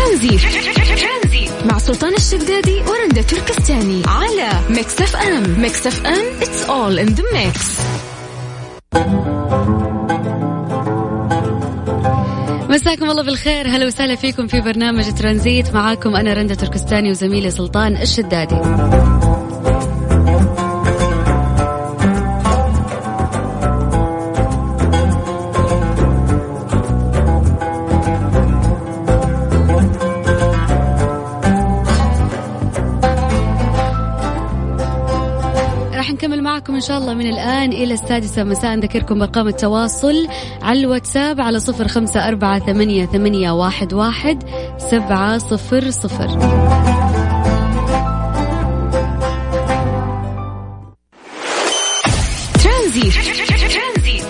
ترانزيت. مع سلطان الشدادي ورندا تركستاني على Mix FM. Mix FM it's all in the mix. مساكم الله بالخير. هلا وسهلا فيكم في برنامج ترانزيت. معاكم أنا رندا تركستاني وزميلي سلطان الشدادي. معكم إن شاء الله من الآن إلى السادسة مساء. نذكركم بأرقام التواصل على الواتساب على صفر خمسة أربعة ثمانية, ثمانية واحد, واحد سبعة صفر صفر.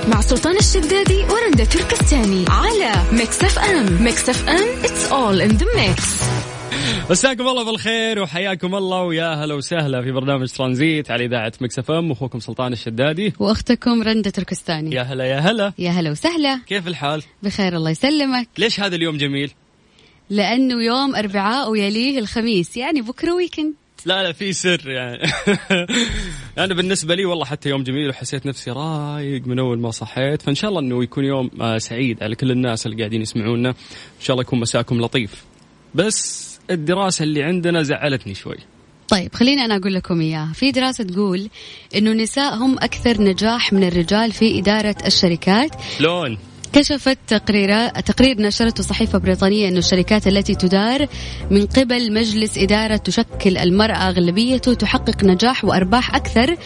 مع سلطان الشدادي ورندا تركستاني على Mix FM. Mix FM it's all in the mix. مساكم الله بالخير وحياكم الله ويا هلا وسهلا في برنامج ترانزيت على إذاعة Mix FM. واخوكم سلطان الشدادي. وأختكم رندة تركستاني. يا هلا يا هلا. يا هلا وسهلا. كيف الحال؟ بخير الله يسلمك. ليش هذا اليوم جميل؟ لأنه يوم أربعاء ويليه الخميس يعني بكرة ويكند لا لا في سر يعني. أنا بالنسبة لي والله حتى يوم جميل وحسيت نفسي رايق من أول ما صحيت. فإن شاء الله إنه يكون يوم آه، سعيد على كل الناس اللي قاعدين يسمعونا. إن شاء الله يكون مساكم لطيف. بس الدراسة اللي عندنا زعلتني شوي. طيب خليني أنا أقول لكم إياها. في دراسة تقول أنه النساء هم أكثر نجاح من الرجال في إدارة الشركات. لون. كشفت تقرير تقرير نشرته صحيفة بريطانية أن الشركات التي تدار من قبل مجلس إدارة تشكل المرأة أغلبيته تحقق نجاح وأرباح أكثر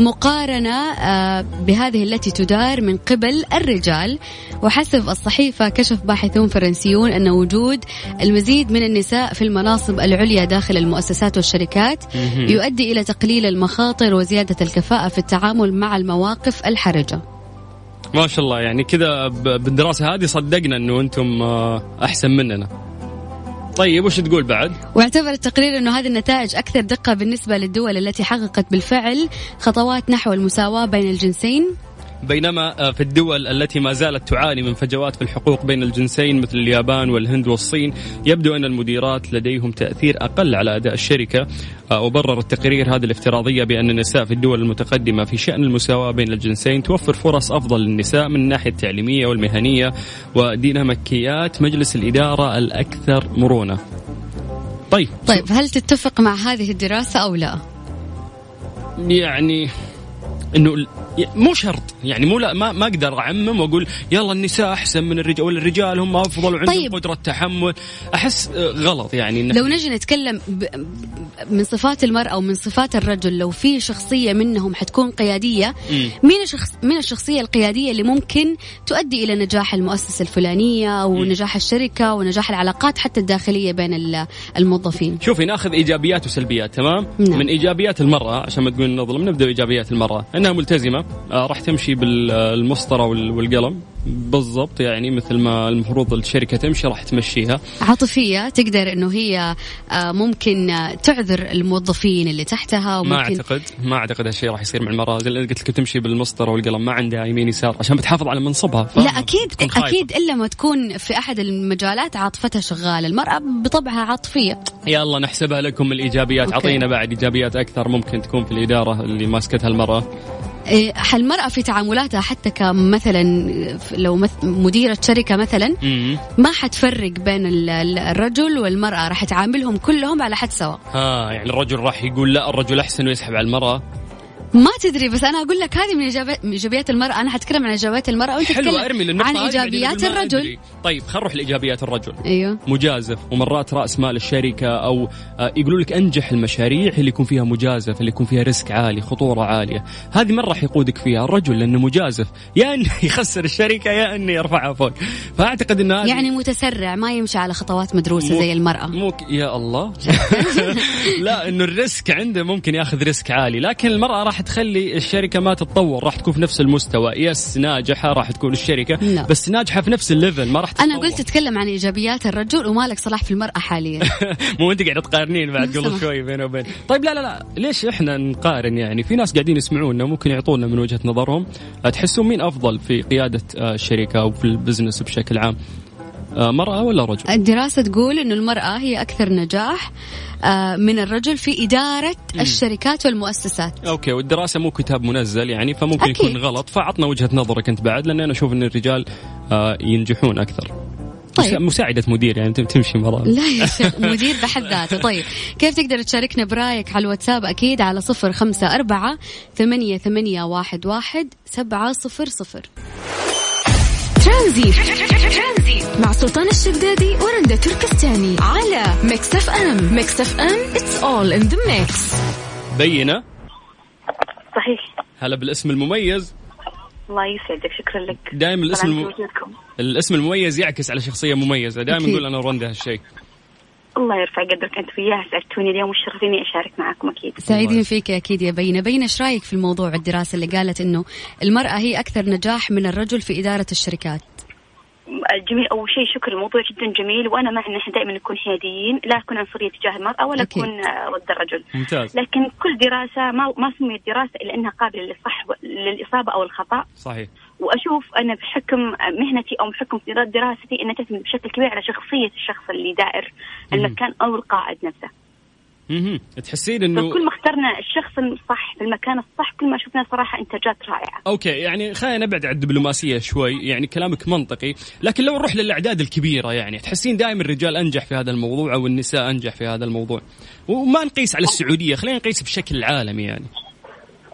مقارنة آه، بهذه التي تدار من قبل الرجال. وحسب الصحيفة كشف باحثون فرنسيون أن وجود المزيد من النساء في المناصب العليا داخل المؤسسات والشركات يؤدي إلى تقليل المخاطر وزيادة الكفاءة في التعامل مع المواقف الحرجة. ما شاء الله يعني كذا بالدراسة هذه صدقنا إنه أنتم آه، أحسن مننا طيب وش تقول بعد؟ واعتبر التقرير أنه هذه النتائج أكثر دقة بالنسبة للدول التي حققت بالفعل خطوات نحو المساواة بين الجنسين بينما آه، في الدول التي ما زالت تعاني من فجوات في الحقوق بين الجنسين مثل اليابان والهند والصين يبدو أن المديرات لديهم تأثير أقل على أداء الشركة. آه، وبرر التقرير هذه الافتراضية بأن النساء في الدول المتقدمة في شأن المساواة بين الجنسين توفر فرص أفضل للنساء من الناحية التعليمية والمهنية وديناميكيات مجلس الإدارة الأكثر مرونة. طيب طيب هل تتفق مع هذه الدراسة أو لا؟ يعني إنه مو شرط يعني مو لا ما ما أقدر أعمم وأقول يلا النساء أحسن من الرجال ولا الرجال هم أفضل وعندهم طيب. قدرة تحمل أحس آه، غلط يعني إن لو نجي نتكلم ب... من صفات المرأة ومن صفات الرجل لو في شخصية منهم حتكون قيادية مم. مين الشخص من الشخصية القيادية اللي ممكن تؤدي إلى نجاح المؤسسة الفلانية ونجاح الشركة ونجاح العلاقات حتى الداخلية بين ال- الموظفين شوفي ناخذ إيجابيات وسلبيات تمام نعم. من إيجابيات المرأة عشان ما تقول نظلم نبدأ بإيجابيات المرأة انها ملتزمة آه راح تمشي بالمسطره وال- والقلم. بالضبط يعني مثل ما المفروض الشركة تمشي راح تمشيها عاطفية تقدر إنه هي آه، ممكن آه، تعذر الموظفين اللي تحتها ما وممكن اعتقد ما أعتقد هالشيء راح يصير مع اللي قلت لك تمشي بالمسطرة والقلم ما عندها يمين يسار عشان بتحافظ على منصبها؟ لا خايفة. أكيد إلا ما تكون في أحد المجالات عاطفتها شغالة المرأة بطبعها عاطفية يلا نحسبها لكم الإيجابيات أوكي. أعطينا بعد إيجابيات أكثر ممكن تكون في الإدارة اللي ماسكتها المرأة إيه، المرأة في تعاملاتها حتى كمثلا لو مديرة شركة مثلا ما حتفرق بين ال- ال- الرجل والمرأة؟ راح تعاملهم كلهم على حد سواء. ها يعني الرجل راح يقول لا الرجل أحسن ويسحب على المرأة. ما تدري بس أنا أقول لك هذه من إيجابيات المرأة. أنا حتكلم عن إيجابيات المرأة وأنت حلو تتكلم ارمي عن إيجابيات الرجل. أدري. طيب خلينا نروح لإيجابيات الرجل. أيوه. مجازف ومرات رأس مال الشركة أو آه، يقولوا لك أنجح المشاريع اللي يكون فيها مجازف اللي يكون فيها ريسك عالي خطورة عالية. هذه من راح يقودك فيها الرجل لأنه مجازف. يا إنه يخسر الشركة يا إنه يرفعها فوق. فأعتقد إن هذه يعني متسرع ما يمشي على خطوات مدروسة مو- زي المرأة. مو يا الله. لا إنه ال risk عنده ممكن ياخذ risk عالي لكن المرأة راح تخلي الشركة ما تتطور راح تكون في نفس المستوى. بس ناجحة راح تكون الشركة لا. بس ناجحة في نفس ال level ما راح تتطور. أنا قلت تتكلم عن إيجابيات الرجل ومالك صلاح في المرأة حاليا. مو أنت قاعدة تقارنين بعد قبل. شوي بينه وبين طيب لا لا لا. ليش إحنا نقارن يعني؟ في ناس قاعدين يسمعونا ممكن يعطونا من وجهة نظرهم. تحسون مين أفضل في قيادة آه، الشركة أو في ال business بشكل عام؟ مرأة ولا رجل؟ الدراسة تقول أنه المرأة هي أكثر نجاح آه، من الرجل في إدارة الشركات والمؤسسات. okay والدراسة مو كتاب منزل يعني فممكن أكيد. يكون غلط فعطنا وجهة نظرك أنت بعد لأن أنا أشوف إن الرجال آه، ينجحون أكثر. طيب. مسا- مساعدة مدير يعني تم- تمشي مرة لا يا شيخ مدير بحد ذاته. طيب كيف تقدر تشاركنا برأيك على الواتساب؟ أكيد على صفر خمسة أربعة ثمانية, ثمانية واحد, واحد سبعة صفر صفر. ترانزيت مع سلطان الشدادي ورندا تركستاني على ميكس اف ام. ميكس اف ام it's all in the mix. بينة صحيح. هلا بالاسم المميز. الله يسعدك شكرا لك. دائما الاسم الم... الاسم المميز يعكس على شخصية مميزة. دائما. نقول أنا ورندا هالشيء. الله يرفع قدرك أنت وياه. سعدتوني اليوم وشرفيني أشارك معكم أكيد. سعيدين فيك أكيد يا بينة بينة إيش رأيك في الموضوع الدراسة اللي قالت إنه المرأة هي أكثر نجاح من الرجل في إدارة الشركات؟ جميل أول شيء شكرا الموضوع جدا جميل وأنا مع إن إحنا دائما نكون حياديين لا نكون عنصرية تجاه المرأة ولا. نكون آه، ضد الرجل. ممتاز. لكن كل دراسة ما ما سميت دراسة إلا إنها قابلة للصح للإصابة أو الخطأ. صحيح. وأشوف أنا بحكم مهنتي أو بحكم دراستي أنها تعتمد بشكل كبير على شخصية الشخص اللي دائر المكان أو القائد نفسه. مهم. تحسين إنه فكل ما اخترنا الشخص الصح في المكان الصح كل ما شفنا صراحة إنتاجات رائعة. okay يعني خلينا نبعد عن الدبلوماسية شوي يعني كلامك منطقي لكن لو نروح للأعداد الكبيرة يعني تحسين دائما الرجال أنجح في هذا الموضوع أو النساء أنجح في هذا الموضوع. وما نقيس على السعودية خلينا نقيس بشكل عالمي يعني.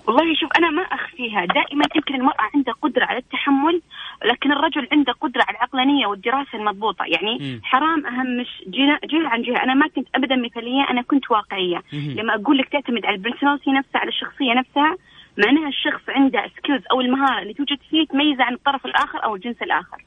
والله شوف أنا ما أخفيها. دائما يمكن المرأة عندها قدرة على التحمل لكن الرجل عنده قدرة على العقلانية والدراسة المضبوطة. يعني مم. حرام اهمش جهه عن جهة. أنا ما كنت ابدا مثالية أنا كنت واقعية. مهم. لما أقول لك تعتمد على ال personality نفسها على الشخصية نفسها معناها الشخص عنده سكيلز أو المهارة اللي توجد فيه تميزه عن الطرف الآخر أو الجنس الآخر.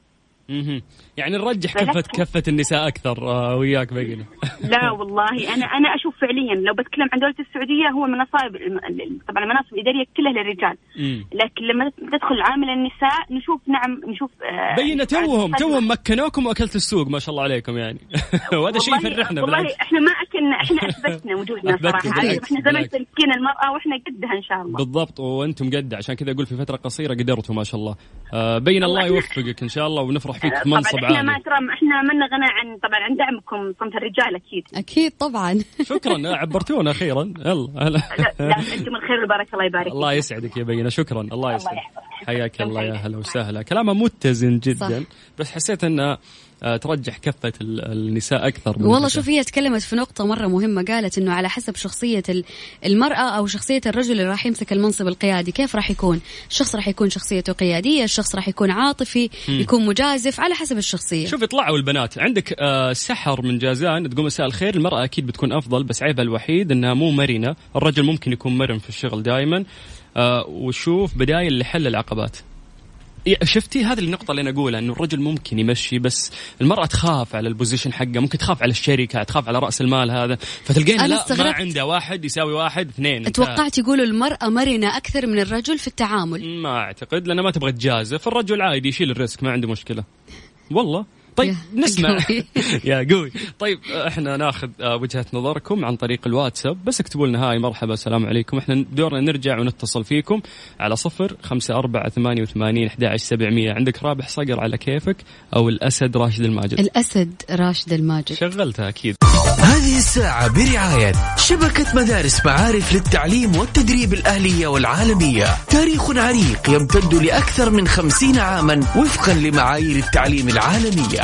مهم. يعني نرجح كفه بالعكس. كفة النساء أكثر آه وياك بقينا لا والله أنا أنا أشوف فعليا لو بتكلم عن دولة السعودية هو المناصب الم- طبعا المناصب الإدارية كلها للرجال مم. لكن لما تدخل عامل النساء نشوف نعم نشوف آه، بينا توهم. توهم مكنوكم واكلت السوق ما شاء الله عليكم يعني وهذا شيء يفرحنا والله بالعكس إحنا ما إحنا أثبتنا وجودنا صراحة. إحنا زمان بالعكس. تمكين المرأة وإحنا قدها إن شاء الله. بالضبط وأنتم قد عشان كذا أقول في فترة قصيرة قدرتوا ما شاء الله. آه بين الله الله يوفقك إن شاء الله ونفرح فيك في منصب إحنا ما عالي ترى إحنا ما لنا غنى عن طبعا عن دعمكم صنف الرجال أكيد. أكيد طبعا. شكرا عبرتونا أخيرا يلا هلا لا, أنتم الخير والبركة الله يبارك الله. يسعدك يا بينا شكرا الله يسعدك. يحفظك. حياك الله يا. هلا وسهلا كلامها متزن جدا صح. بس حسيت انها آه، ترجح كفة ال- النساء أكثر من والله. شوف هي تكلمت في نقطة مرة مهمة قالت إنه على حسب شخصية ال- المرأة أو شخصية الرجل اللي راح يمسك المنصب القيادي كيف راح يكون؟ الشخص راح يكون شخصيته قيادية، الشخص راح يكون عاطفي، يكون مجازف على حسب الشخصية. شوف طلعوا البنات عندك آه، سحر من جازان تقول مساء الخير المرأة أكيد بتكون أفضل بس عيبها الوحيد أنها مو مرنة الرجل ممكن يكون مرن في الشغل دائما وشوف بدايل لحل العقبات شفتي هذه النقطة اللي أنا أقولها إنه الرجل ممكن يمشي بس المرأة تخاف على ال position حقه، ممكن تخاف على الشركة، تخاف على رأس المال هذا، فتلقينا أنا لا ما. عنده واحد يساوي واحد اثنين اتوقعت يقولوا المرأة مرنة أكثر من الرجل في التعامل. ما أعتقد لأنه ما تبغى تجازف الرجل عادي يشيل ال risk ما عنده مشكلة والله طيب يا نسمع. قوي. يا قوي. طيب إحنا ناخذ آه، وجهة نظركم عن طريق الواتساب بس اكتبوا لنا hi مرحبا السلام عليكم. إحنا دورنا نرجع ونتصل فيكم على صفر خمسة أربعة ثمانية وثمانين أحد عشر سبعمية. عندك رابح صقر على كيفك أو الأسد راشد الماجد. الأسد راشد الماجد. شغلتها أكيد. هذه الساعة برعاية شبكة مدارس معارف للتعليم والتدريب الأهلية والعالمية. تاريخ عريق يمتد لأكثر من خمسين عاما وفقا لمعايير التعليم العالمية.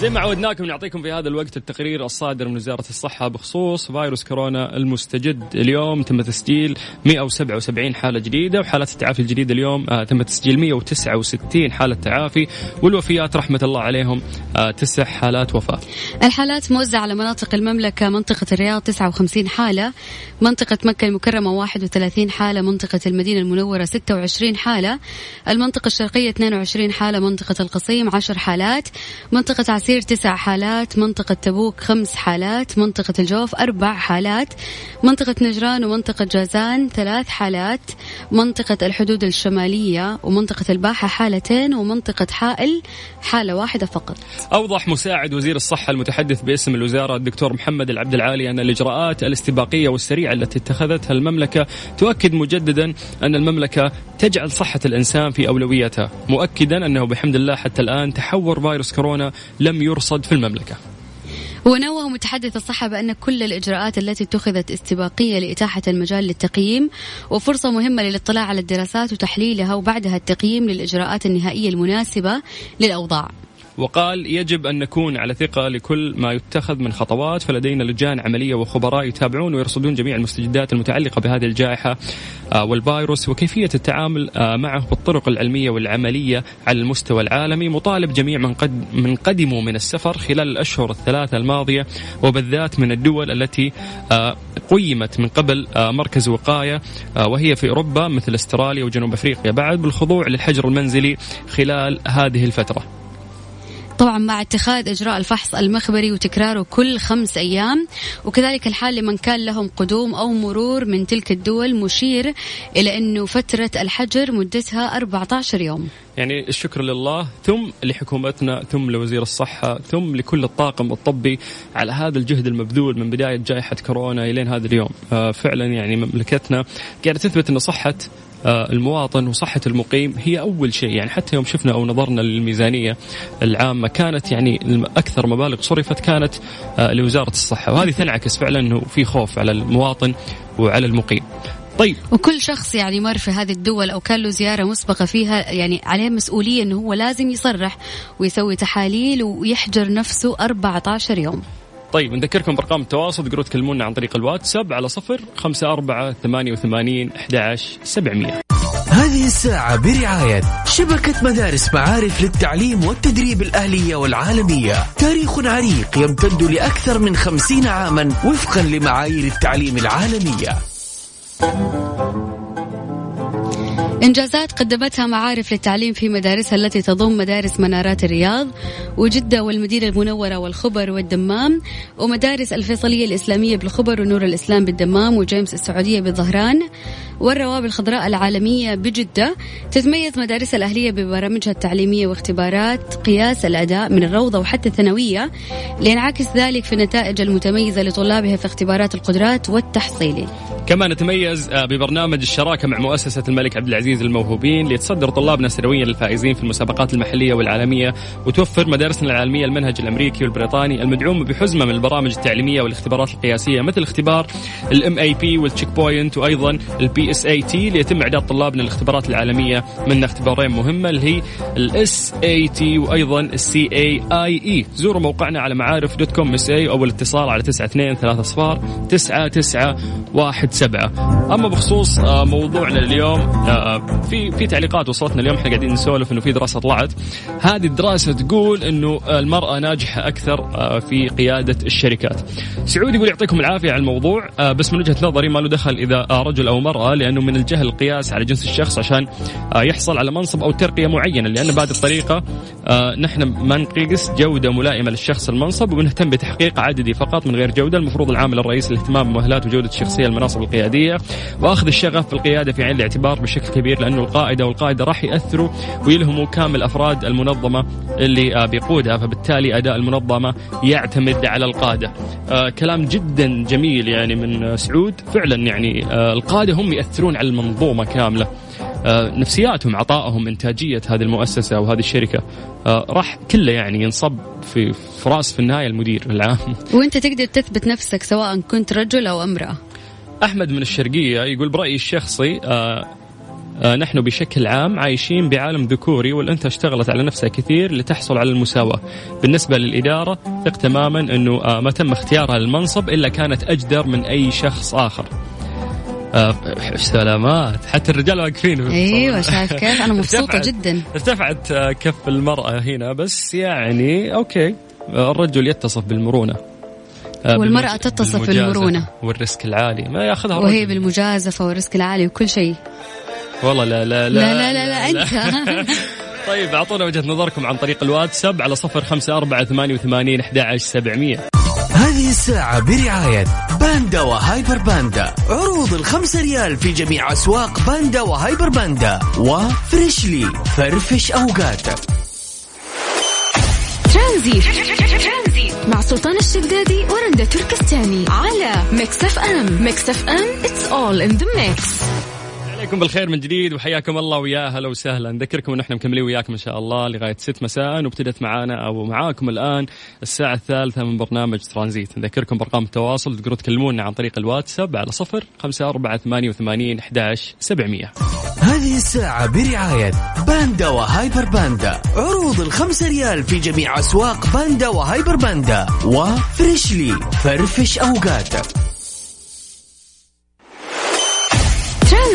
زي ما عودناكم نعطيكم في هذا الوقت التقرير الصادر من وزارة الصحة بخصوص فيروس كورونا المستجد اليوم. تم تسجيل 177 حالة جديدة وحالات التعافي الجديدة اليوم آه تم تسجيل 169 حالة تعافي والوفيات رحمة الله عليهم آه تسع حالات وفاة. الحالات موزعة على مناطق المملكة منطقة الرياض 59 حالة منطقة مكة المكرمة 31 حالة منطقة المدينة المنورة 26 حالة المنطقة الشرقية 22 حالة منطقة القصيم 10 حالات منطقة عسير العسير تسع حالات منطقة تبوك خمس حالات منطقة الجوف أربع حالات منطقة نجران ومنطقة جازان ثلاث حالات منطقة الحدود الشمالية ومنطقة الباحة حالتين ومنطقة حائل حالة واحدة فقط. أوضح مساعد وزير الصحة المتحدث باسم الوزارة الدكتور محمد العبد العالي أن الإجراءات الاستباقية والسريعة التي اتخذتها المملكة تؤكد مجددا أن المملكة تجعل صحة الإنسان في أولويتها مؤكدا أنه بحمد الله حتى الآن تحور فيروس كورونا لم يرصد في المملكة. ونوه متحدث الصحة بأن كل الإجراءات التي اتخذت استباقية لإتاحة المجال للتقييم وفرصة مهمة للاطلاع على الدراسات وتحليلها وبعدها التقييم للإجراءات النهائية المناسبة للأوضاع. وقال يجب أن نكون على ثقة لكل ما يتخذ من خطوات فلدينا لجان عملية وخبراء يتابعون ويرصدون جميع المستجدات المتعلقة بهذه الجائحة آه، والفيروس وكيفية التعامل آه، معه بالطرق العلمية والعملية على المستوى العالمي مطالب جميع من, قد من قدموا من السفر خلال الأشهر الثلاثة الماضية وبالذات من الدول التي آه، قيمت من قبل مركز وقاية وهي في أوروبا مثل أستراليا وجنوب أفريقيا. بعد بالخضوع للحجر المنزلي خلال هذه الفترة. طبعا مع اتخاذ إجراء الفحص المخبري وتكراره كل خمس أيام وكذلك الحال لمن كان لهم قدوم أو مرور من تلك الدول مشير إلى أنه فترة الحجر مدتها 14 يوم. يعني الشكر لله ثم لحكومتنا ثم لوزير الصحة ثم لكل الطاقم الطبي على هذا الجهد المبذول من بداية جائحة كورونا إلين هذا اليوم. آه، فعلا يعني مملكتنا قاعدة تثبت أن صحة المواطن وصحة المقيم هي أول شيء. يعني حتى يوم شفنا أو نظرنا للميزانية العامة كانت يعني أكثر مبالغ صرفت كانت آه، لوزارة الصحة. وهذه تنعكس فعلا أنه في خوف على المواطن وعلى المقيم. طيب. وكل شخص يعني مر في هذه الدول أو كان له زيارة مسبقة فيها يعني عليه مسؤولية إنه هو لازم يصرح ويسوي تحاليل ويحجر نفسه 14 يوم. طيب نذكركم بأرقام التواصل. تقدروا تكلمونا عن طريق الواتساب على صفر خمسة أربعة ثمانية وثمانين أحد سبعمية. هذه الساعة برعاية شبكة مدارس معارف للتعليم والتدريب الأهلية والعالمية. تاريخ عريق يمتد لأكثر من خمسين عاما وفقا لمعايير التعليم العالمية. إنجازات قدمتها معارف للتعليم في مدارسها التي تضم مدارس منارات الرياض وجدة والمدينة المنورة والخبر والدمام ومدارس الفيصلية الإسلامية بالخبر ونور الإسلام بالدمام وجيمس السعودية بالظهران. والروابي الخضراء العالمية بجدة تتميز مدارس الأهلية ببرامجها التعليمية واختبارات قياس الأداء من الروضة وحتى الثانوية لينعكس ذلك في النتائج المتميزة لطلابها في اختبارات القدرات والتحصيلي كما نتميز آه، ببرنامج الشراكة مع مؤسسة الملك عبد العزيز للموهوبين ليتصدر طلابنا سنويا للفائزين في المسابقات المحلية والعالمية وتوفر مدارسنا العالمية المنهج الأمريكي والبريطاني المدعوم بحزمة من البرامج التعليمية والاختبارات القياسية مثل اختبار ال MAP وال checkpoint وأيضا ال PSAT ليتم إعداد طلابنا للاختبارات العالمية من اختبارين مهمه اللي هي ال SAT وأيضا ال CAIE زوروا موقعنا على معارف dot com SA أو الاتصال على 92 3 صفار 9 9 1 7 أما بخصوص آه، موضوعنا اليوم آه، في في تعليقات وصلتنا اليوم إحنا قاعدين نسولف إنه في دراسة طلعت. هذه الدراسة تقول إنه المرأة ناجحة أكثر آه، في قيادة الشركات. سعود يقول يعطيكم العافية على الموضوع بس من وجهة نظري ما له دخل إذا رجل أو مرأة لأنه من الجهل القياس على جنس الشخص عشان يحصل على منصب أو ترقية معينة لأن بهذه الطريقة نحن ما نقيس جودة ملائمة للشخص المنصب ونهتم بتحقيق عددي فقط من غير جودة المفروض العامل الرئيسي الاهتمام بمؤهلات وجودة الشخصيه المناصب القيادية وأخذ الشغف في القيادة في عين الاعتبار بشكل كبير لأنه القائدة والقائده راح يأثروا ويلهموا كامل أفراد المنظمة اللي بيقودها فبالتالي أداء المنظمة يعتمد على القادة. آه كلام جدا جميل يعني من سعود فعلا يعني آه القادة هم ياثرون على المنظومة كاملة. آه نفسياتهم عطائهم إنتاجية هذه المؤسسة أو هذه الشركة آه راح كله يعني ينصب في في رأس في النهاية المدير العام. وأنت تقدر تثبت نفسك سواء كنت رجل أو امرأة. أحمد من الشرقية يقول برأيي الشخصي آه نحن بشكل عام عايشين بعالم ذكوري والأنثى اشتغلت على نفسها كثير لتحصل على المساواة بالنسبة للإدارة ثق تماما أنه ما تم اختيارها للمنصب إلا كانت أجدر من أي شخص آخر سلامات. حتى الرجال واقفين. أيوه شايف كيف؟ أنا مبسوطة جدا. ارتفعت آه، كف المرأة هنا بس يعني okay. آه، الرجل يتصف بالمرونة. آه، والمرأة تتصف بالمرونة. وال risk العالي. ما ياخذها وهي بالمجازفة وال risk العالي وكل شيء. والله لا لا لا. لا لا, لا, لا, لا, أنت. طيب أعطونا وجهة نظركم عن طريق الواتساب على صفر خمسة أربعة ثمانية وثمانين أحد عشر سبعمية. هذه الساعة برعاية باندا وهايبر باندا. عروض الخمسة ريال في جميع أسواق باندا وهايبر باندا. وفريشلي فرفش أوقاتك ترانزيت مع سلطان الشدادي ورندا تركستاني على ميكس أف أم. ميكس أف أم it's all in the mix عليكم بالخير من جديد وحياكم الله ويا هلا وسهلا. نذكركم إن إحنا مكملين وياكم إن شاء الله لغاية 6 مساء وابتدت معانا أو معاكم الآن الساعة الثالثة من برنامج ترانزيت. نذكركم بارقام التواصل تقدروا تكلمونا عن طريق الواتساب على صفر خمسة أربعة ثمانية وثمانين أحداش سبعمية. هذه الساعة برعاية باندا وهايبر باندا. عروض الخمسة ريال في جميع أسواق باندا وهايبر باندا. وفريشلي فرفش أوقاتك.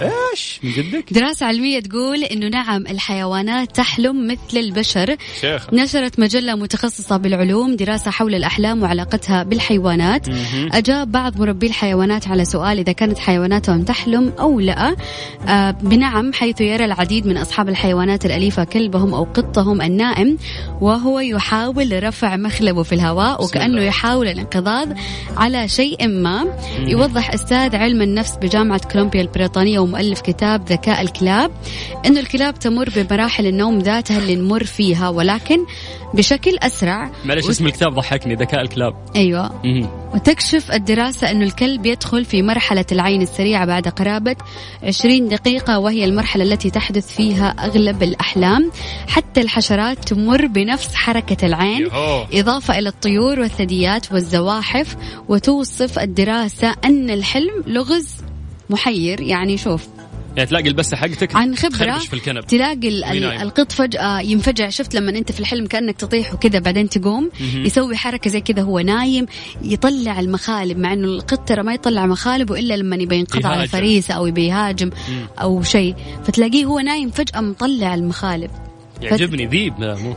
إيش؟ من جدك؟ دراسة علمية تقول إنه نعم الحيوانات تحلم مثل البشر. شيخ. نشرت مجلة متخصصة بالعلوم دراسة حول الأحلام وعلاقتها بالحيوانات. أجاب بعض مربي الحيوانات على سؤال إذا كانت حيواناتهم تحلم أو لا. آه بنعم حيث يرى العديد من أصحاب الحيوانات الأليفة كلبهم أو قطهم النائم وهو يحاول رفع مخلبه في الهواء الله. يحاول الانقضاض على شيء ما. يوضح أستاذ علم النفس بجامعة كولومبيا البريطانية ومؤلف كتاب ذكاء الكلاب أنه الكلاب تمر بمراحل النوم ذاتها اللي نمر فيها ولكن بشكل أسرع. معلش اسم الكتاب ضحكني ذكاء الكلاب. أيوة. مهم. وتكشف الدراسة أنه الكلب يدخل في مرحلة العين السريعة بعد قرابة 20 دقيقة وهي المرحلة التي تحدث فيها أغلب الأحلام. حتى الحشرات تمر بنفس حركة العين. يهو. إضافة إلى الطيور والثدييات والزواحف وتوصف الدراسة أن الحلم لغز. محير يعني شوف. يعني تلاقي البسه حقتك عن خبرة تخربش في الكنب. تلاقي. القط فجأة ينفجع. شفت لما أنت في الحلم كأنك تطيح وكذا بعدين تقوم؟ يسوي حركة زي كذا هو نايم يطلع المخالب مع أنه القط ترى ما يطلع مخالبه إلا لما يبي ينقض على. فريسة أو يبي يهاجم أو شيء. فتلاقيه هو نايم فجأة مطلع المخالب. يعجبني ذيب لا مو.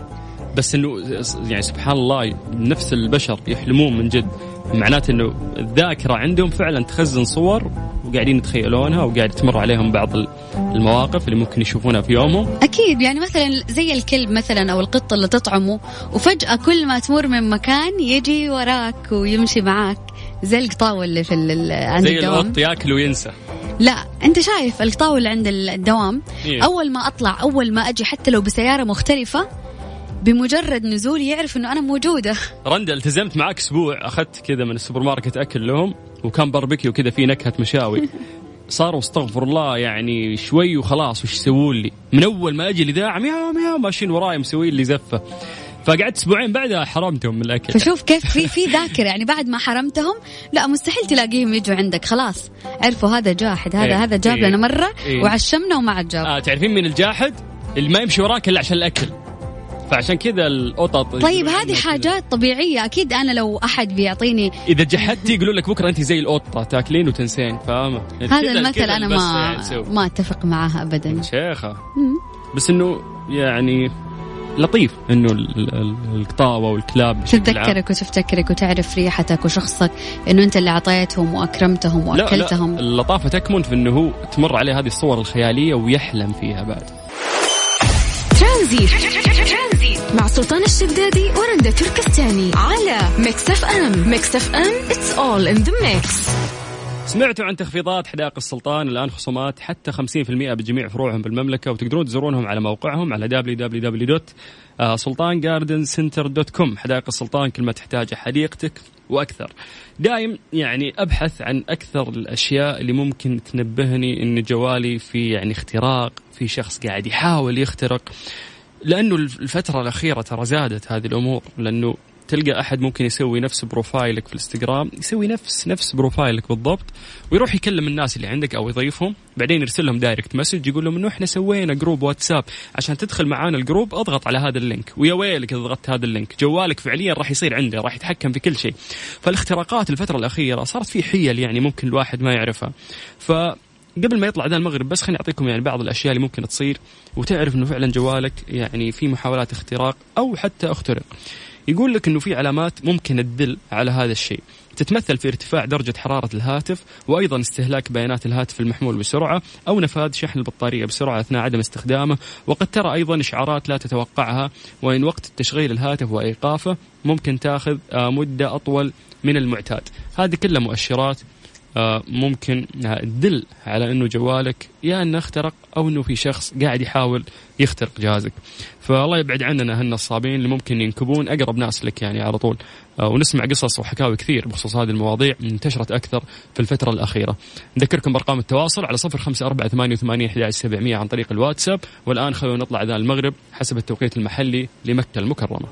بس إنه يعني سبحان الله نفس البشر يحلمون من جد. معناته إنه الذاكرة عندهم فعلا تخزن صور وقاعدين يتخيلونها وقاعد تمر عليهم بعض المواقف اللي ممكن يشوفونها في يومهم. أكيد يعني مثلا زي الكلب مثلا أو القط اللي تطعمه وفجأة كل ما تمر من مكان يجي وراك ويمشي معاك. زي القطاوة اللي في عند زي الدوام. القط ياكل وينسى. لا أنت شايف القطاوة اللي عند الدوام؟ إيه. أول ما أطلع أول ما أجي حتى لو بسيارة مختلفة بمجرد نزولي يعرف إنه أنا موجودة. رندا التزمت معك أسبوع. أخذت كذا من السوبر ماركت أكل لهم وكان باربيكيو كذا في نكهة مشاوي. صاروا استغفر الله يعني شوي وخلاص وش يسوون لي؟ من أول ما أجي الاذاعه مياو مياو ماشيين وراي مسوين لي زفة. فقعدت أسبوعين بعدها حرمتهم من الأكل. فشوف كيف في في ذاكرة. يعني بعد ما حرمتهم لا مستحيل تلاقيهم يجوا عندك. خلاص عرفوا هذا جاحد هذا إيه. هذا جاب إيه. لنا مرة إيه. وعشمنا وما عاد جاب. آه تعرفين من الجاحد؟ اللي ما يمشي وراك إلا عشان الأكل. فعشان كذا القطط طيب يقولون هذه. حاجات طبيعية. أكيد أنا لو أحد بيعطيني إذا جحدتي يقولوا لك بكرة أنت زي القطه تاكلين وتنسين فاهمه هذا المثل البس ما يعني. ما أتفق معها أبدا. شيخة. بس إنه يعني لطيف إنه ال- ال- القطاوة والكلاب. تتذكرك وتفتكرك وتعرف ريحتك وشخصك إنه أنت اللي أعطيتهم وأكرمتهم لا وأكلتهم. لا اللطافه تكمن في إنه هو تمر عليه هذه الصور الخيالية ويحلم فيها بعد. ترانزيت. مع سلطان الشدادي ورندا تركستاني على ميكس اف ام. ميكس اف ام it's all in the mix سمعتوا عن تخفيضات حدائق السلطان الآن خصومات حتى 50% بجميع فروعهم بالمملكة وتقدرون تزورونهم على موقعهم على www.sultangardenscenter.com حدائق السلطان كل ما تحتاجه حديقتك وأكثر. دايم يعني أبحث عن أكثر الأشياء اللي ممكن تنبهني إن جوالي في يعني اختراق في شخص قاعد يحاول يخترق. لأنه الفترة الأخيرة ترى زادت هذه الأمور لأنه تلقى أحد ممكن يسوي نفس profile ك في الإنستغرام يسوي نفس نفس profile ك بالضبط ويروح يكلم الناس اللي عندك أو يضيفهم بعدين يرسل لهم direct message يقول لهم إنه إحنا سوينا group واتساب عشان تدخل معانا ال group أضغط على هذا ال link. ويا ويلك إذا ضغطت هذا ال link؟ جوالك فعليا راح يصير عنده راح يتحكم في كل شيء. فالاختراقات الفترة الأخيرة صارت في حيل يعني ممكن الواحد ما يعرفها. ف قبل ما يطلع ذا المغرب بس خليني أعطيكم يعني بعض الأشياء اللي ممكن تصير وتعرف إنه فعلا جوالك يعني في محاولات اختراق أو حتى اخترق. يقول لك إنه في علامات ممكن تدل على هذا الشيء. تتمثل في ارتفاع درجة حرارة الهاتف وأيضا استهلاك بيانات الهاتف المحمول بسرعة أو نفاذ شحن البطارية بسرعة أثناء عدم استخدامه. وقد ترى أيضا إشعارات لا تتوقعها وإن وقت تشغيل الهاتف وإيقافه ممكن تأخذ آه، مدة أطول من المعتاد. هذه كلها مؤشرات ممكن تدل على أنه جوالك يا أنه اخترق أو أنه في شخص قاعد يحاول يخترق جهازك. فالله يبعد عننا هالنصابين اللي ممكن ينكبون. أقرب ناس لك يعني على طول. آه، ونسمع قصص وحكاوي كثير بخصوص هذه المواضيع انتشرت أكثر في الفترة الأخيرة. نذكركم بأرقام التواصل على صفر خمسة أربعة ثمانية وثمانيه سبعمية عن طريق الواتساب. والآن خلونا نطلع اذان المغرب حسب التوقيت المحلي لمكة المكرمة.